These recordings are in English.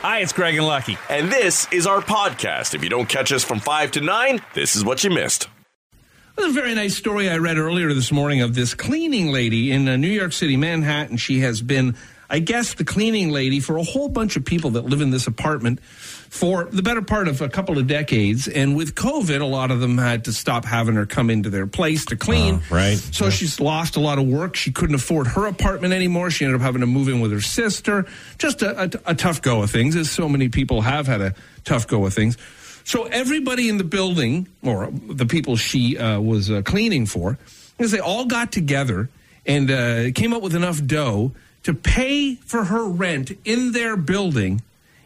Hi, it's Craig and Lucky. And this is our podcast. If you don't catch us from 5 to 9, this is what you missed. There's a very nice story I read earlier this morning of this cleaning lady in uh, New York City, Manhattan. She has been, I guess, the cleaning lady for a whole bunch of people that live in this apartment for the better part of a couple of decades. And with COVID, a lot of them had to stop having her come into their place to clean. Uh, right. So Yeah. she's lost a lot of work. She couldn't afford her apartment anymore. She ended up having to move in with her sister. Just a, a, a tough go of things, as so many people have had a tough go of things. So everybody in the building, or the people she uh, was uh, cleaning for, is they all got together and uh, came up with enough dough to pay for her rent in their building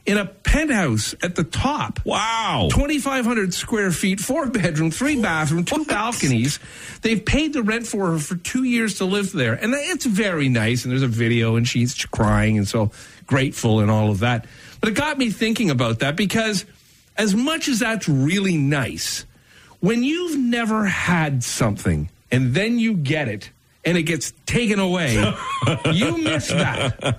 in a penthouse at the top. Wow. 2,500 square feet, four bedroom, three bathroom, two balconies. They've paid the rent for her for two years to live there. And it's very nice. And there's a video and she's crying and so grateful and all of that. But it got me thinking about that because as much as that's really nice, when you've never had something and then you get it and it gets taken away, you miss that.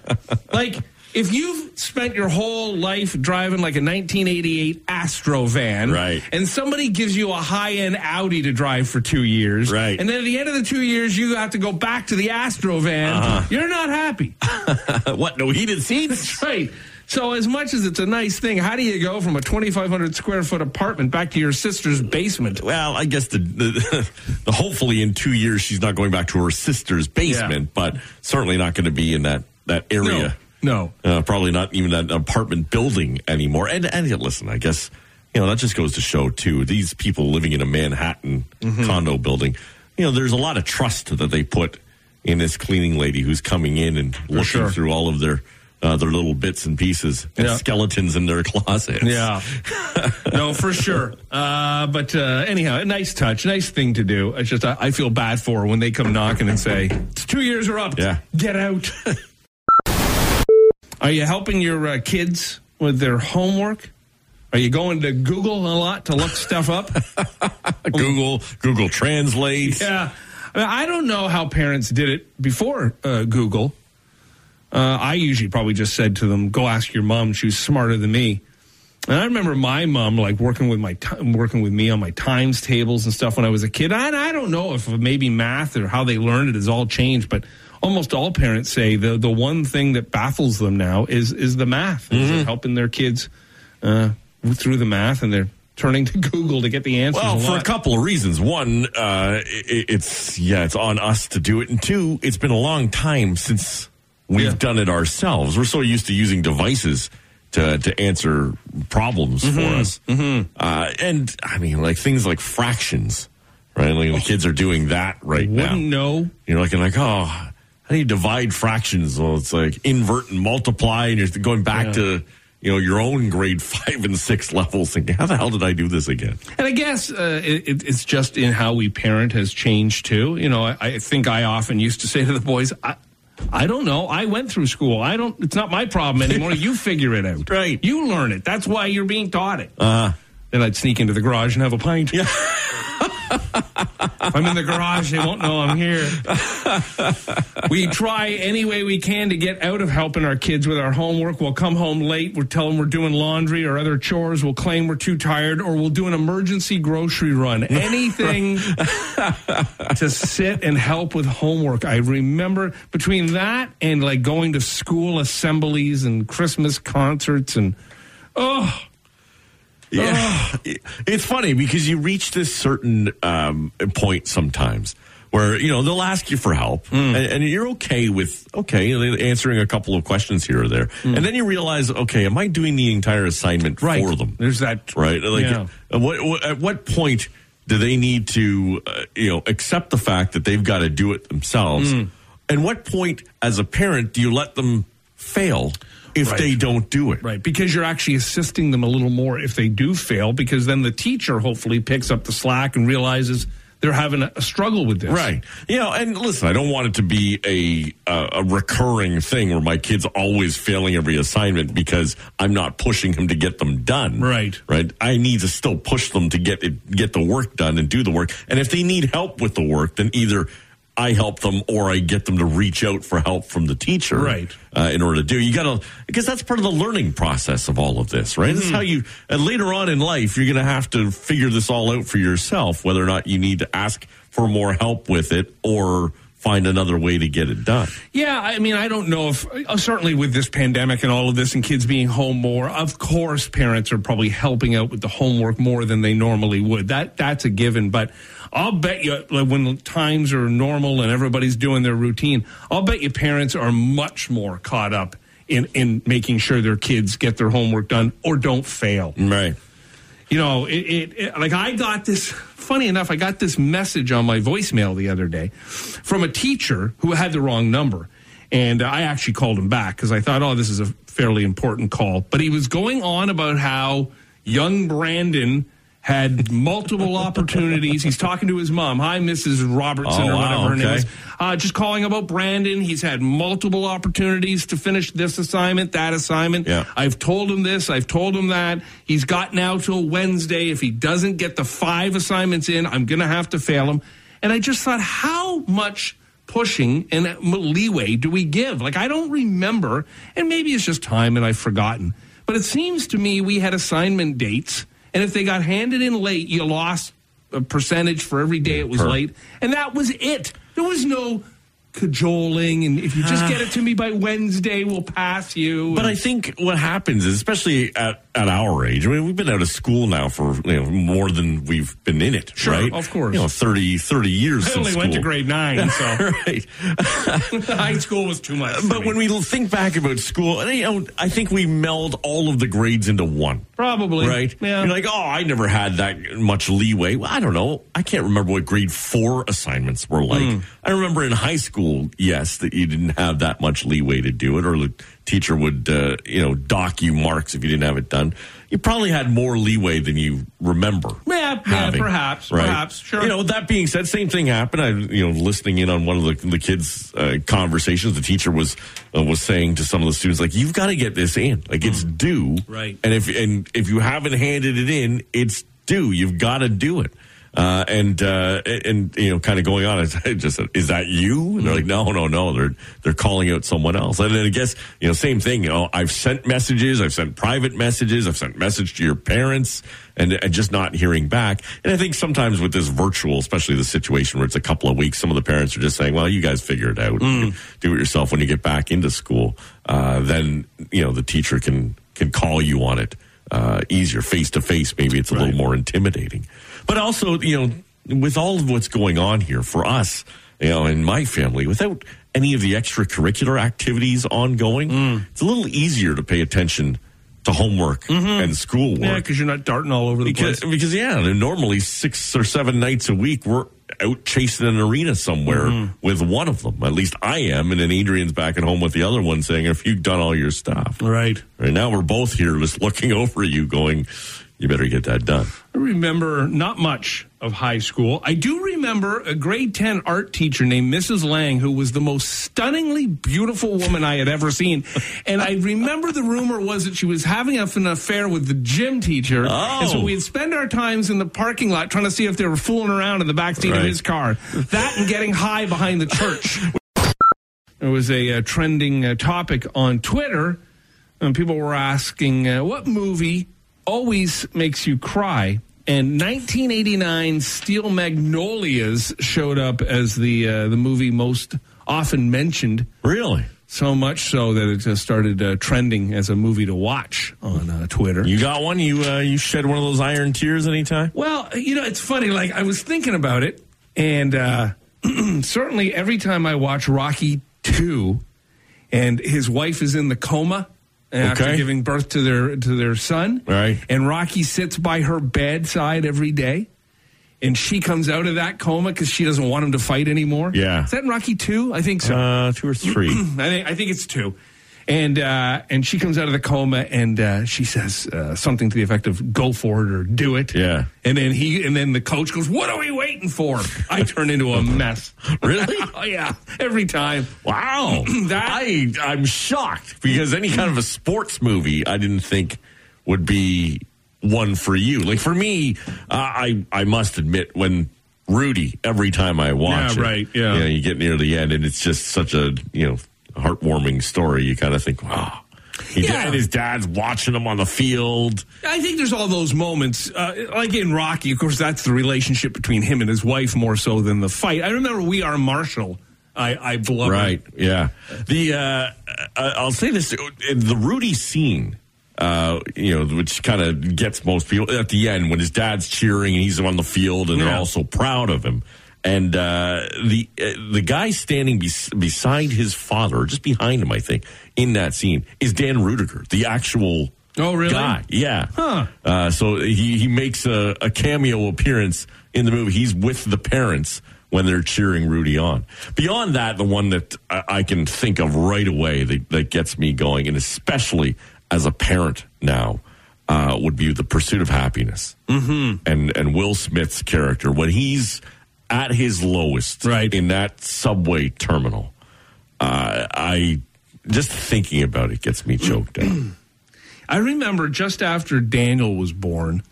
Like, if you've spent your whole life driving like a 1988 Astro van, Right. and somebody gives you a high end Audi to drive for two years, Right. and then at the end of the two years, you have to go back to the Astro van, Uh-huh. you're not happy. what? No heated seats? That's right. So, as much as it's a nice thing, how do you go from a 2,500 square foot apartment back to your sister's basement? Well, I guess the, the, the hopefully in two years she's not going back to her sister's basement, but certainly not going to be in that that area. No. Uh, probably not even that apartment building anymore. And and yet, listen, I guess you know that just goes to show too. These people living in a Manhattan Mm-hmm. condo building, you know, there's a lot of trust that they put in this cleaning lady who's coming in and looking sure. through all of their uh, their little bits and pieces and Yeah. skeletons in their closets. Yeah. no, for sure. Uh, but uh, anyhow, a nice touch, nice thing to do. It's just I, I feel bad for her when they come knocking and say, "It's two years are up. Yeah. get out." Are you helping your uh, kids with their homework? Are you going to Google a lot to look stuff up? Google Google Translate. Yeah. I, mean, I don't know how parents did it before uh, Google. Uh, I usually probably just said to them, "Go ask your mom. She's smarter than me." And I remember my mom like working with my ti working with me on my times tables and stuff when I was a kid. And I don't know if maybe math or how they learned it has all changed, but almost all parents say the the one thing that baffles them now is is the math. Is Mm-hmm. they're helping their kids uh, through the math, and they're turning to Google to get the answers. Well, a for a couple of reasons. One, uh, i it's yeah, it's on us to do it, and two, it's been a long time since we've Yeah. done it ourselves. We're so used to using devices to to answer problems Mm-hmm. for us, uh, and I mean, like things like fractions, right? Like the kids are doing that right now. wouldn't know. You're looking like, oh, how do you divide fractions? Well, it's like invert and multiply, and you're going back Yeah. to you know your own grade five and six levels. Thinking, how the hell did I do this again? And I guess uh, it- it's just in how we parent has changed too. You know, I, I think I often used to say to the boys, I, I don't know. I went through school. I don't. It's not my problem anymore. you figure it out. Right. You learn it. That's why you're being taught it. Uh, then I'd sneak into the garage and have a pint. Yeah. if I'm in the garage, they won't know I'm here. we try any way we can to get out of helping our kids with our homework. We'll come home late. We'll tell them we're doing laundry or other chores. We'll claim we're too tired, or we'll do an emergency grocery run. Anything to sit and help with homework. I remember between that and like going to school assemblies and Christmas concerts and oh. Yeah, it's funny because you reach this certain um, point sometimes where you know they'll ask you for help, Mm. and, and you're okay with okay answering a couple of questions here or there, and then you realize, okay, am I doing the entire assignment. Right. for them? There's that Right? Like, Yeah. at what, what at what point do they need to uh, you know accept the fact that they've got to do it themselves? Mm. And what point, as a parent, do you let them fail if Right. they don't do it? Right, because you're actually assisting them a little more if they do fail, because then the teacher hopefully picks up the slack and realizes they're having a, struggle with this. Right. You know, and listen, I don't want it to be a uh, a recurring thing where my kid's always failing every assignment because I'm not pushing him to get them done. Right. Right. I need to still push them to get it, get the work done and do the work. And if they need help with the work, then either I help them or I get them to reach out for help from the teacher. Right. Uh, in order to do, you got to, because that's part of the learning process of all of this, right? This is how you, and later on in life, you're going to have to figure this all out for yourself, whether or not you need to ask for more help with it or find another way to get it done. Yeah, I mean, I don't know if uh, certainly with this pandemic and all of this and kids being home more, of course, parents are probably helping out with the homework more than they normally would. That that's a given. But I'll bet you like, when times are normal and everybody's doing their routine, I'll bet you parents are much more caught up in in making sure their kids get their homework done or don't fail. Right. You know, it, it, it like I got this. Funny enough, I got this message on my voicemail the other day from a teacher who had the wrong number, and I actually called him back because I thought, oh, this is a fairly important call. But he was going on about how young Brandon had multiple opportunities. He's talking to his mom. Hi, Mrs. Robertson, Oh, or wow, whatever her name is. Uh, just calling about Brandon. He's had multiple opportunities to finish this assignment, that assignment. Yeah. I've told him this. I've told him that. He's got now till Wednesday. If he doesn't get the five assignments in, I'm going to have to fail him. And I just thought, how much pushing and leeway do we give? Like, I don't remember, and maybe it's just time and I've forgotten. But it seems to me we had assignment dates, and if they got handed in late, you lost a percentage for every day it was late, and that was it. There was no cajoling, and if you just get it to me by Wednesday, we'll pass you. But I think what happens is, especially at, at our age, I mean, we've been out of school now for you know, more than we've been in it, Sure, right? of course. You know, 30, 30 years I only went to grade nine, so right. high school was too much. But me. when we think back about school, and, you know, I think we meld all of the grades into one. Probably Right? yeah. You're like, oh, I never had that much leeway. Well, I don't know. I can't remember what grade four assignments were like. Hmm. I remember in high school, yes, that you didn't have that much leeway to do it, or teacher would, uh, you know, dock you marks if you didn't have it done. You probably had more leeway than you remember. Yeah, yeah, perhaps, right? perhaps, sure. You know, that being said, same thing happened. I, you know, listening in on one of the, the kids' uh, conversations, the teacher was uh, was saying to some of the students, like, "You've got to get this in. Like, it's due. Hmm. Right. And if and if you haven't handed it in, it's due. You've got to do it." Uh, and uh, and you know, kind of going on. I just said, "Is that you?" And they're like, "No, no, no." They're they're calling out someone else. And then I guess you know, same thing. You know, I've sent messages, I've sent private messages, I've sent message to your parents, and, and just not hearing back. And I think sometimes with this virtual, especially the situation where it's a couple of weeks, some of the parents are just saying, "Well, you guys figure it out, can do it yourself when you get back into school." Uh, then you know, the teacher can can call you on it uh, easier face to face. Maybe it's a little more intimidating. But also, you know, with all of what's going on here for us, you know, in my family, without any of the extracurricular activities ongoing, Mm. it's a little easier to pay attention to homework and schoolwork. Mm-hmm. yeah, because you're not darting all over the Because, place. because yeah, normally six or seven nights a week we're out chasing an arena somewhere Mm-hmm. with one of them. At least I am, and then Adrian's back at home with the other one saying, "If you've done all your stuff?" Right. Right now we're both here just looking over you, going, "You better get that done." I remember not much of high school. I do remember a grade 10 art teacher named Mrs. Lang who was the most stunningly beautiful woman I had ever seen. And I remember the rumor was that she was having an affair with the gym teacher. And so Oh. we'd spend our times in the parking lot trying to see if they were fooling around in the backseat of his car. That and getting high behind the church. There was a uh, trending uh, topic on Twitter, and people were asking, uh, "What movie always makes you cry?" And 1989 Steel Magnolias showed up as the uh, the movie most often mentioned. Really? So much so that it just started uh, trending as a movie to watch on uh, Twitter. You got one? You uh, you shed one of those iron tears anytime? Well, you know, it's funny. Like I was thinking about it, and uh, certainly every time I watch Rocky two, and his wife is in the coma after Okay. giving birth to their to their son, Right. And Rocky sits by her bedside every day, and she comes out of that coma because she doesn't want him to fight anymore. Yeah. is that in Rocky two? I think so. Uh, two or three. I think I think it's two. And uh, and she comes out of the coma and uh, she says uh, something to the effect of "Go for it" or "Do it." Yeah. And then he and then the coach goes, "What are we waiting for?" I turn into a mess. Really? oh yeah, every time. wow. That- I I'm shocked because any kind of a sports movie I didn't think would be one for you. Like for me, uh, I I must admit when Rudy every time I watch Yeah, it. right, yeah. You, know, you get near the end, and it's just such a you know heartwarming story. You kind of think, wow. He Yeah. and his dad's watching him on the field. I think there's all those moments, uh, like in Rocky. Of course, that's the relationship between him and his wife more so than the fight. I remember We Are Marshall. I, I blubbered. Right. Yeah. The uh, uh, I'll say this: the Rudy scene, uh, you know, which kind of gets most people at the end when his dad's cheering and he's on the field and they're all so proud of him. And uh, the uh, the guy standing bes- beside his father, just behind him, I think, in that scene is Dan Ruettiger, the actual Oh, really? guy. Yeah. Huh. Uh, so he he makes a, a cameo appearance in the movie. He's with the parents when they're cheering Rudy on. Beyond that, the one that I, I can think of right away that, that gets me going, and especially as a parent now, uh, would be the Pursuit of Happiness. Mm-hmm. And and Will Smith's character when he's at his lowest, Right. in that subway terminal. Uh, I just thinking about it gets me choked up. I remember just after Daniel was born,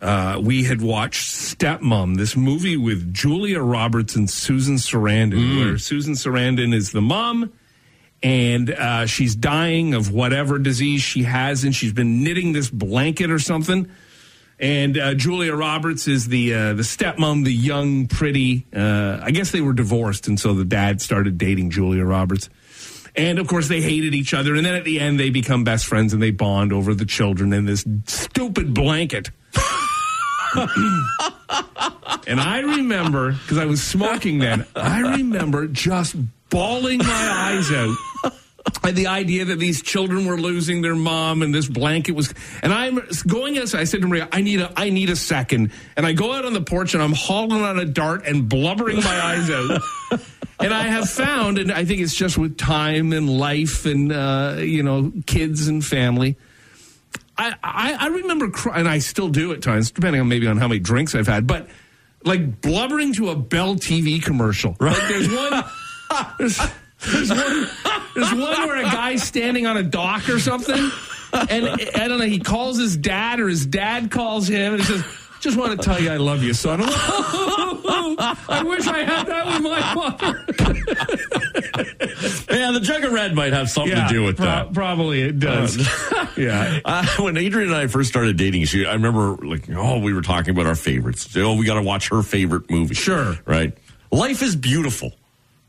uh, we had watched Stepmom, this movie with Julia Roberts and Susan Sarandon, where Susan Sarandon is the mom. And uh, she's dying of whatever disease she has, and she's been knitting this blanket or something. And uh, Julia Roberts is the uh, the stepmom, the young, pretty. Uh, I guess they were divorced, and so the dad started dating Julia Roberts. And of course, they hated each other. And then at the end, they become best friends and they bond over the children and this stupid blanket. and I remember, because I was smoking then, I remember just bawling my eyes out at the idea that these children were losing their mom and this blanket was and I'm going as I said to Maria I need a I need a second and I go out on the porch and I'm hauling on a dart and blubbering my eyes out and I have found and I think it's just with time and life and uh, you know kids and family I, I, I remember, cry, and I still do at times, depending on maybe on how many drinks I've had, but like blubbering to a Bell TV commercial. Right? Like there's one, there's, there's one, there's one where a guy's standing on a dock or something, and I don't know, he calls his dad or his dad calls him and he says, just want to tell you I love you, son. I wish I had that with my mother. yeah, the jug of red might have something to do with pro- that. Probably it does. yeah. Uh, when Adrian and I first started dating, she, I remember like, oh, we were talking about our favorites. Oh, we got to watch her favorite movie. Sure. Right. Life is beautiful.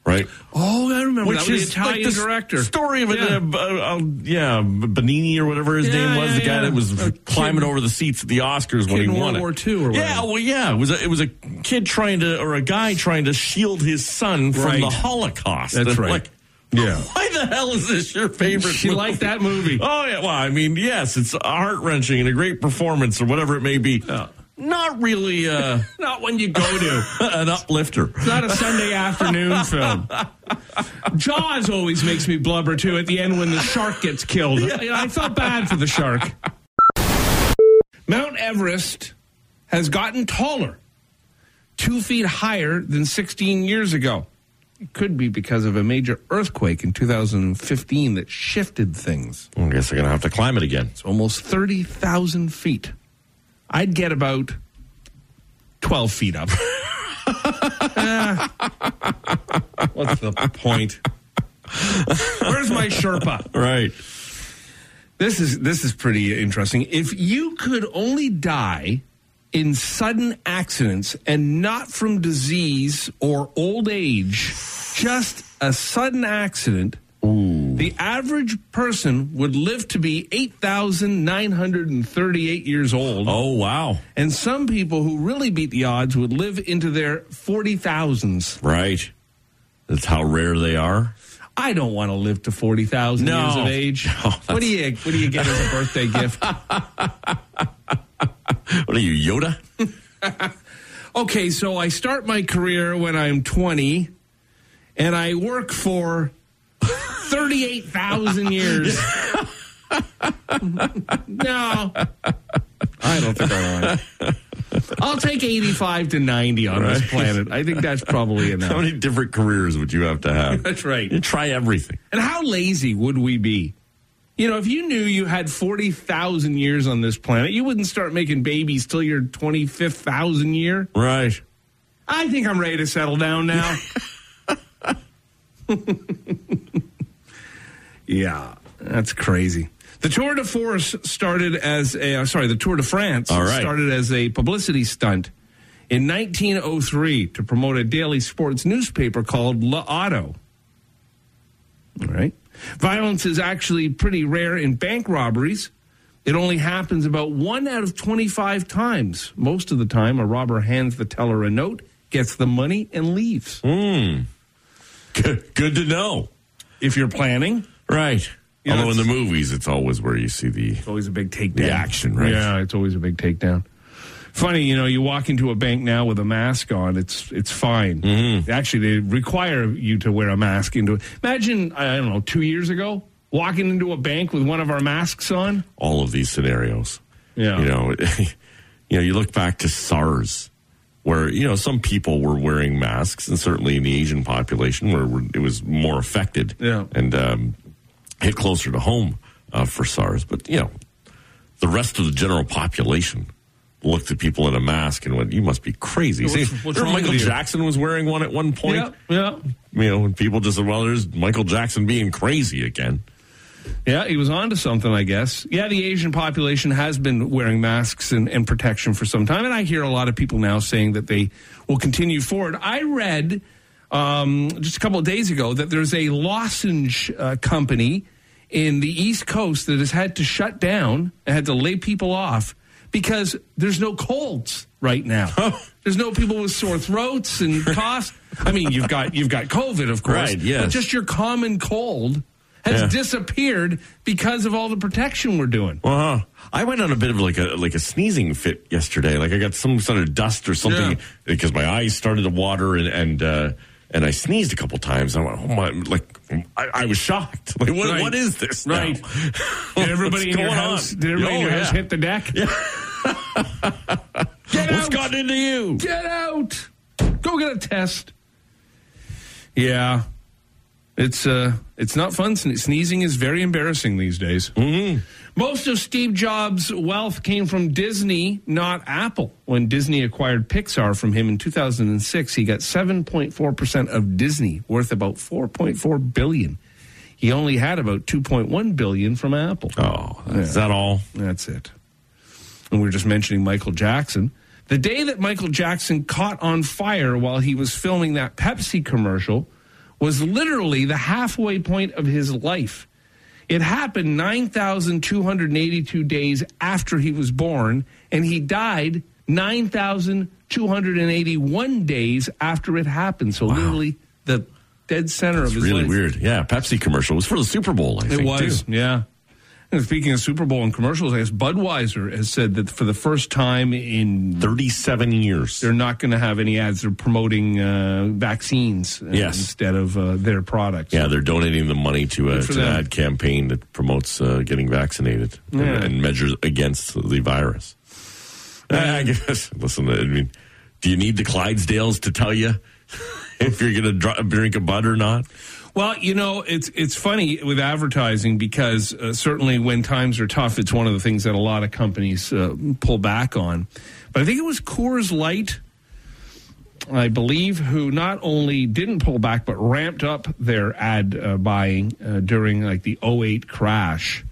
Right. Oh, I remember Which that was is the Italian like the director. story of it. Yeah. Uh, uh, yeah, Benigni or whatever his Yeah, name was, yeah, the guy that was A climbing kid- over the seats at the Oscars when he in won World it. War II or Yeah, well, yeah, it was a, it was a kid trying to or a guy trying to shield his son from Right. the Holocaust. That's And, right. Like, Yeah. Why the hell is this your favorite? She movie? liked that movie. Oh yeah, well, I mean, yes, it's heart wrenching and a great performance or whatever it may be. Not really uh, Not when you go to. an uplifter. It's not a Sunday afternoon film. Jaws always makes me blubber too at the end when the shark gets killed. I felt bad for the shark. Mount Everest has gotten taller, two feet higher than 16 years ago. It could be because of a major earthquake in 2015 that shifted things. I guess they're gonna have to climb it again. It's almost 30,000 feet. I'd get about 12 feet up. What's the point? Where's my Sherpa? Right. This is this is pretty interesting. If you could only die in sudden accidents and not from disease or old age, just a sudden accident, the average person would live to be 8,938 years old. Oh wow. And some people who really beat the odds would live into their 40,000s. Right. That's how rare they are. I don't want to live to 40,000 No. years of age. No, what do you what do you get as a birthday gift? What are you, Yoda? Okay, so I start my career when I'm 20 and I work for 38,000 years. no. I don't think I want it. I'll take 85 to 90 on this planet. I think that's probably enough. How many different careers would you have to have? That's right. You try everything. And how lazy would we be? You know, if you knew you had 40,000 years on this planet, you wouldn't start making babies till your 25th thousand year. Right. I think I'm ready to settle down now. yeah, that's crazy. The Tour de Force started as a uh, sorry, the Tour de France right. started as a publicity stunt in 1903 to promote a daily sports newspaper called La Auto. All right. Violence is actually pretty rare in bank robberies. It only happens about one out of 25 times. Most of the time, a robber hands the teller a note, gets the money, and leaves. Good, good to know. If you're planning, Right. Yeah, Although in the movies, it's always where you see the. it's always a big takedown. The action, right? Yeah, it's always a big takedown. Funny, you know, you walk into a bank now with a mask on, it's it's fine. Mm-hmm. Actually, they require you to wear a mask into it. Imagine, I don't know, two years ago, walking into a bank with one of our masks on. all of these scenarios. Yeah. You know, you know, you look back to SARS, where you know some people were wearing masks, and certainly in the Asian population, where it was more affected, Yeah. and um, hit closer to home uh, for SARS. But you know, the rest of the general population looked at people in a mask and went, "You must be crazy." What's- See, what's Michael? Jackson was wearing one at one point. Yeah, yeah. You know, and people just said, "Well, there's Michael Jackson being crazy again." Yeah, he was on to something, I guess. Yeah, the Asian population has been wearing masks and, and protection for some time. And I hear a lot of people now saying that they will continue forward. I read um, just a couple of days ago that there's a lozenge uh, company in the East Coast that has had to shut down and had to lay people off because there's no colds right now. there's no people with sore throats and coughs. I mean, you've got you've got COVID, of course, Right, yes. but just your common cold has Yeah. disappeared because of all the protection we're doing. Uh-huh. I went on a bit of like a like a sneezing fit yesterday. Like I got some sort of dust or something Yeah. because my eyes started to water and and uh, and I sneezed a couple times. I went, oh my! Like I, I was shocked. Like what, Right. what is this? Right. Did everybody in your going house? on? Did everybody in Oh, your house yeah. hit the deck? Get What's out! gotten into you? Get out! Go get a test. Yeah, it's uh, it's not fun. Sneezing is very embarrassing these days. Mm-hmm. Most of Steve Jobs' wealth came from Disney, not Apple. When Disney acquired Pixar from him in 2006, he got 7.4 percent of Disney, worth about 4.4 billion. He only had about 2.1 billion from Apple. Oh, is that all? That's it. And we were just mentioning Michael Jackson. The day that Michael Jackson caught on fire while he was filming that Pepsi commercial was literally the halfway point of his life. It happened 9,282 days after he was born, and he died 9,281 days after it happened. So, literally, the dead center It's of his really life. weird. Yeah, Pepsi commercial it was for the Super Bowl. I It think was, too. yeah. And speaking of Super Bowl and commercials, I guess Budweiser has said that for the first time in thirty-seven years. they're not going to have any ads. They're promoting uh, vaccines uh, Yes. instead of uh, their products. Yeah, they're donating the money to, a, to an ad campaign that promotes uh, getting vaccinated and, Yeah. and measures against the virus. I guess. Listen, I mean, do you need the Clydesdales to tell you if you're going to dr- drink a bud or not? Well, you know, it's it's funny with advertising because uh, certainly when times are tough, it's one of the things that a lot of companies uh, pull back on. But I think it was Coors Light, I believe, who not only didn't pull back but ramped up their ad uh, buying uh, during like the 08 crash,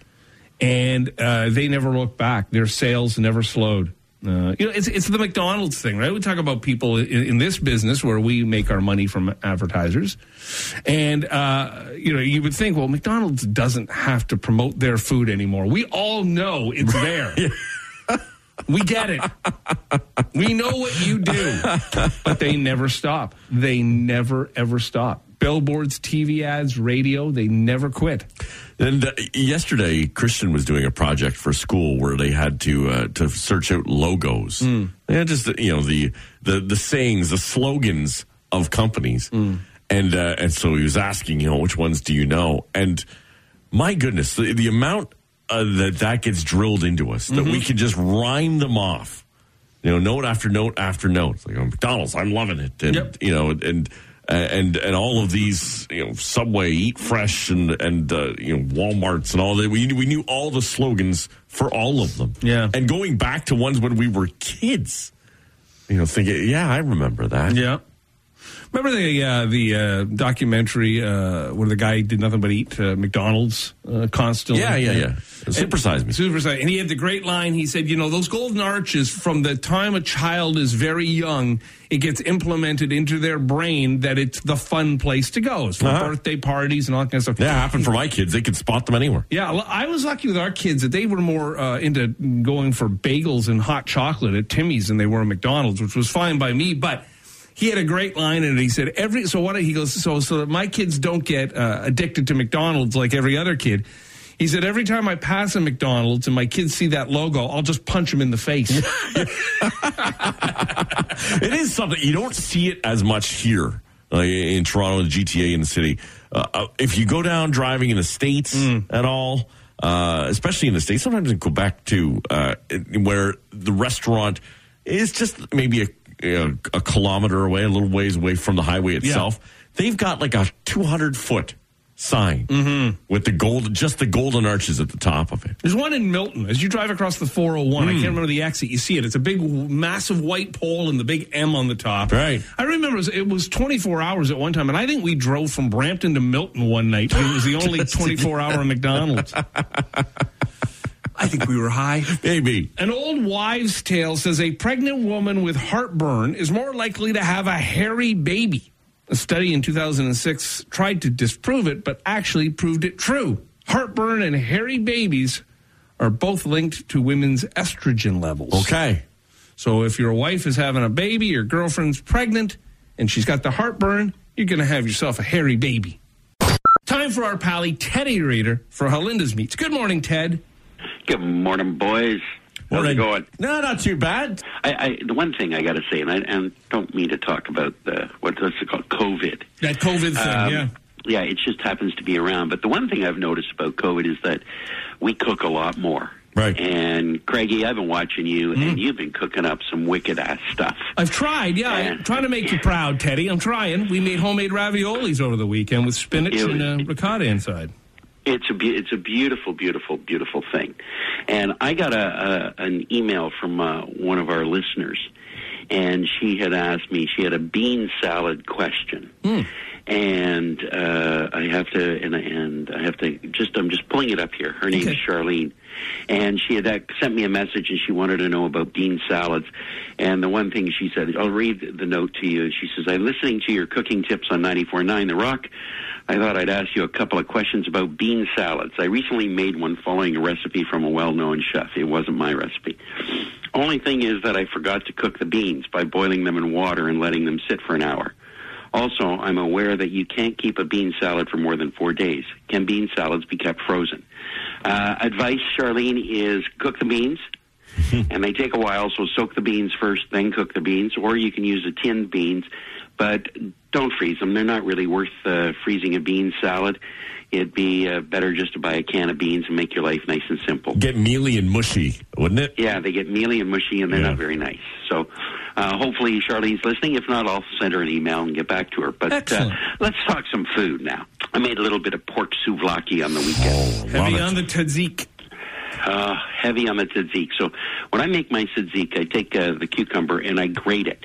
and uh, they never looked back. Their sales never slowed. Uh, you know, it's it's the McDonald's thing, right? We talk about people in, in this business where we make our money from advertisers, and uh, you know, you would think, well, McDonald's doesn't have to promote their food anymore. We all know it's there. We get it. We know what you do, but they never stop. They never ever stop. Billboards, TV ads, radio, they never quit. And uh, yesterday, Christian was doing a project for school where they had to uh, to search out logos. Yeah, just you know the the the sayings, the slogans of companies, and uh, and so he was asking, you know, which ones do you know? And my goodness, the, the amount uh, that that gets drilled into us that we can just rhyme them off. You know, note after note after note. It's like oh, McDonald's, I'm loving it, and Yep. you know, and and and all of these, you know, Subway, Eat Fresh, and and uh, you know, WalMarts, and all that. We we knew all the slogans for all of them. Yeah. and going back to ones when we were kids. you know, thinking, yeah, I remember that. Yeah. Remember the uh, the uh, documentary uh, where the guy did nothing but eat uh, McDonald's uh, constantly? Yeah, yeah, yeah. Supersize me. Supersize. And he had the great line. He said, "You know, those golden arches from the time a child is very young, it gets implemented into their brain that it's the fun place to go. It's for Uh-huh. birthday parties and all that kind of stuff." Yeah, happened for my kids. They could spot them anywhere. Yeah, I was lucky with our kids that they were more uh, into going for bagels and hot chocolate at Timmy's than they were at McDonald's, which was fine by me. But he had a great line in it. He said, "Every so what?" He goes, "So so that my kids don't get uh, addicted to McDonald's like every other kid." He said, "Every time I pass a McDonald's and my kids see that logo, I'll just punch them in the face." it is something you don't see it as much here uh, in Toronto, the GTA, in the city. Uh, uh, if you go down driving in the states at all, uh, especially in the states, sometimes in Quebec too, uh, where the restaurant is just maybe a, a, a kilometer away, a little ways away from the highway itself. They've got like a two hundred foot sign mm-hmm. with the gold, just the golden arches at the top of it. There's one in Milton. As you drive across the 401, I hmm. can't remember the exit. You see it. It's a big, massive white pole and the big M on the top. Right. I remember it was, it was 24 hours at one time, and I think we drove from Brampton to Milton one night. It was the only 24 hour McDonald's. I think we were high. Maybe. An old wives' tale says a pregnant woman with heartburn is more likely to have a hairy baby. A study in 2006 tried to disprove it, but actually proved it true. Heartburn and hairy babies are both linked to women's estrogen levels. Okay. So if your wife is having a baby, your girlfriend's pregnant, and she's got the heartburn, you're going to have yourself a hairy baby. Time for our pally Teddy Reader for Halenda's Meats. Good morning, Ted. Good morning, boys. How's it going? No, not too bad. I, I, the one thing I got to say, and I and don't mean to talk about the what, what's it called, COVID. That COVID thing, Um, yeah. Yeah, it just happens to be around. But the one thing I've noticed about COVID is that we cook a lot more. Right. And Craigie, I've been watching you, and you've been cooking up some wicked ass stuff. I've tried, yeah. I'm trying to make you proud, Teddy. I'm trying. We made homemade raviolis over the weekend with spinach and uh, ricotta inside. It's a be- it's a beautiful, beautiful, beautiful thing. And I got a, a an email from uh, one of our listeners, and she had asked me. She had a bean salad question, and uh, I have to and and I have to just I'm just pulling it up here. Her name is Charlene, and she had uh, sent me a message, and she wanted to know about bean salads. And the one thing she said, I'll read the note to you. She says, "I'm listening to your cooking tips on 94.9 The Rock." I thought I'd ask you a couple of questions about bean salads. I recently made one following a recipe from a well known chef. It wasn't my recipe. Only thing is that I forgot to cook the beans by boiling them in water and letting them sit for an hour. Also, I'm aware that you can't keep a bean salad for more than four days. Can bean salads be kept frozen? Uh, advice, Charlene, is cook the beans. and they take a while, so soak the beans first, then cook the beans, or you can use the tinned beans, but don't freeze them. They're not really worth uh, freezing a bean salad. It'd be uh, better just to buy a can of beans and make your life nice and simple. Get mealy and mushy, wouldn't it? Yeah, they get mealy and mushy, and they're Yeah. not very nice. So, uh, hopefully, Charlene's listening. If not, I'll send her an email and get back to her. But uh, let's talk some food now. I made a little bit of pork souvlaki on the weekend. Love Heavy on the tzatziki. Uh, heavy on the tzatziki. So when I make my tzatziki, I take uh, the cucumber and I grate it.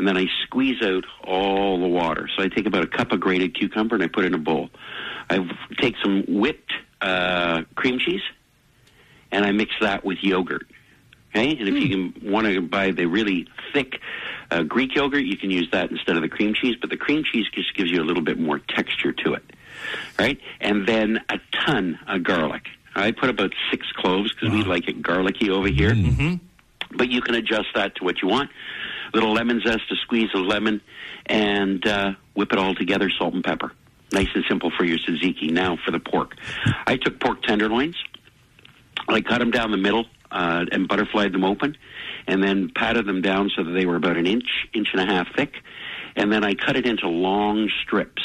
And then I squeeze out all the water. So I take about a cup of grated cucumber and I put it in a bowl. I take some whipped uh, cream cheese and I mix that with yogurt. Okay, and if you can want to buy the really thick uh, Greek yogurt, you can use that instead of the cream cheese. But the cream cheese just gives you a little bit more texture to it, right? And then a ton of garlic. I put about six cloves because we like it garlicky over here. But you can adjust that to what you want. Little lemon zest, a squeeze of lemon, and uh, whip it all together, salt and pepper. Nice and simple for your tzatziki. Now for the pork. I took pork tenderloins. I cut them down the middle uh, and butterflied them open, and then patted them down so that they were about an inch, inch and a half thick. And then I cut it into long strips,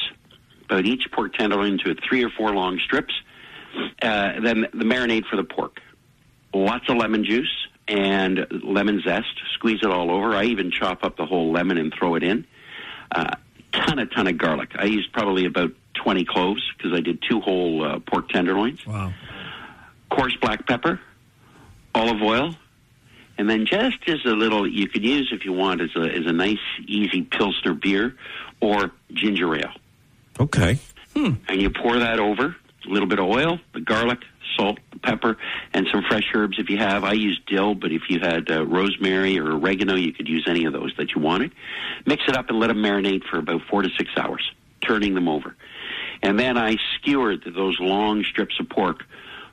about each pork tenderloin into three or four long strips. Uh, then the marinade for the pork. Lots of lemon juice and lemon zest. Squeeze it all over. I even chop up the whole lemon and throw it in. Uh, ton, a ton of garlic. I used probably about 20 cloves because I did two whole uh, pork tenderloins Wow. coarse black pepper, olive oil, and then just as a little, you could use if you want as a as a nice easy pilsner beer or ginger ale. Okay. and you pour that over a little bit of oil, the garlic, salt, pepper, and some fresh herbs if you have. I use dill, but if you had uh, rosemary or oregano, you could use any of those that you wanted. Mix it up and let them marinate for about four to six hours, turning them over. And then I skewered those long strips of pork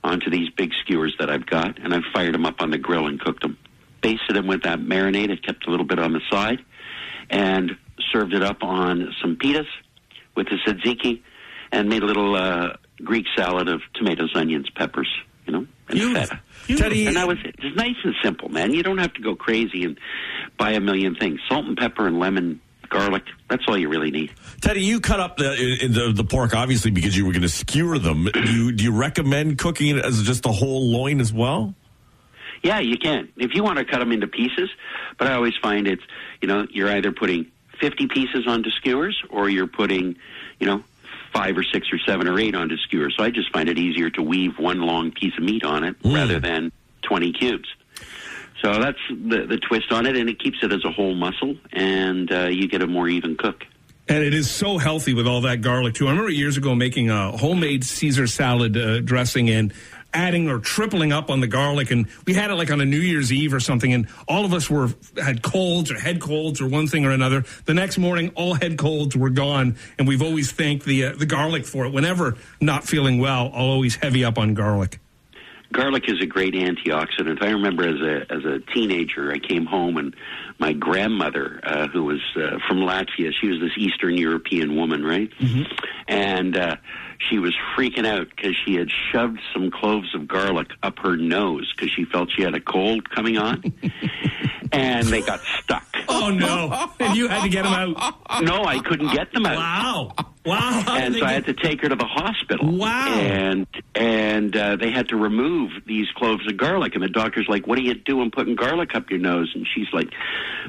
onto these big skewers that I've got, and I fired them up on the grill and cooked them. Basted them with that marinade. I kept a little bit on the side, and served it up on some pitas with the tzatziki, and made a little uh, Greek salad of tomatoes, onions, peppers, you know, and Beautiful. feta. Teddy, And that was it. It's nice and simple, man. You don't have to go crazy and buy a million things. Salt and pepper and lemon, garlic. That's all you really need. Teddy, you cut up the uh, the, the pork obviously because you were going to skewer them. Do you, do you recommend cooking it as just a whole loin as well? Yeah, you can. If you want to cut them into pieces, but I always find it's, you know, you're either putting 50 pieces onto skewers or you're putting, you know, five or six or seven or eight onto skewers. So I just find it easier to weave one long piece of meat on it rather than 20 cubes. So that's the, the twist on it, and it keeps it as a whole muscle, and uh, you get a more even cook. And it is so healthy with all that garlic too. I remember years ago making a homemade Caesar salad uh, dressing and adding or tripling up on the garlic, and we had it like on a New Year's Eve or something, and all of us were had colds or head colds or one thing or another. The next morning, all head colds were gone, and we've always thanked the uh, the garlic for it. Whenever not feeling well, I'll always heavy up on garlic. Garlic is a great antioxidant. I remember as a as a teenager, I came home and my grandmother, uh, who was uh, from Latvia, she was this Eastern European woman, right? And uh, she was freaking out because she had shoved some cloves of garlic up her nose because she felt she had a cold coming on, and they got stuck. Oh no! and you had to get them out. No, I couldn't get them out. Wow! Wow! And so they I had to take her to the hospital. Wow. And and uh, they had to remove these cloves of garlic. And the doctor's like, "What are you doing, putting garlic up your nose?" And she's like,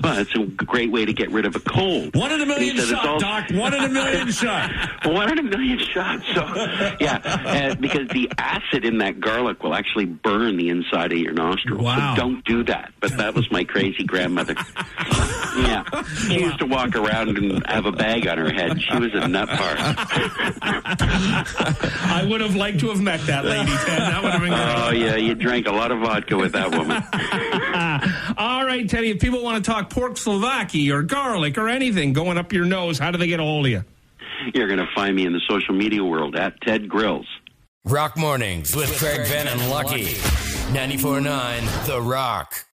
"Well, it's a great way to get rid of a cold." One in a million said it's shot, all- Doc. One in a million shot. One in a million shots. So, yeah, because the acid in that garlic will actually burn the inside of your nostrils. Wow. So don't do that. But that was my crazy grandmother. yeah, she used to walk around and have a bag on her head. She was a nut bar. I would have liked to have met that lady, Ted. That would have been great. Oh yeah, you drank a lot of vodka with that woman. All right, Teddy, if people want to talk pork souvlaki or garlic or anything going up your nose, how do they get a hold of you? You're going to find me in the social media world at Ted Grills. Rock Mornings with Craig Venn and Lucky. 94.9 The Rock.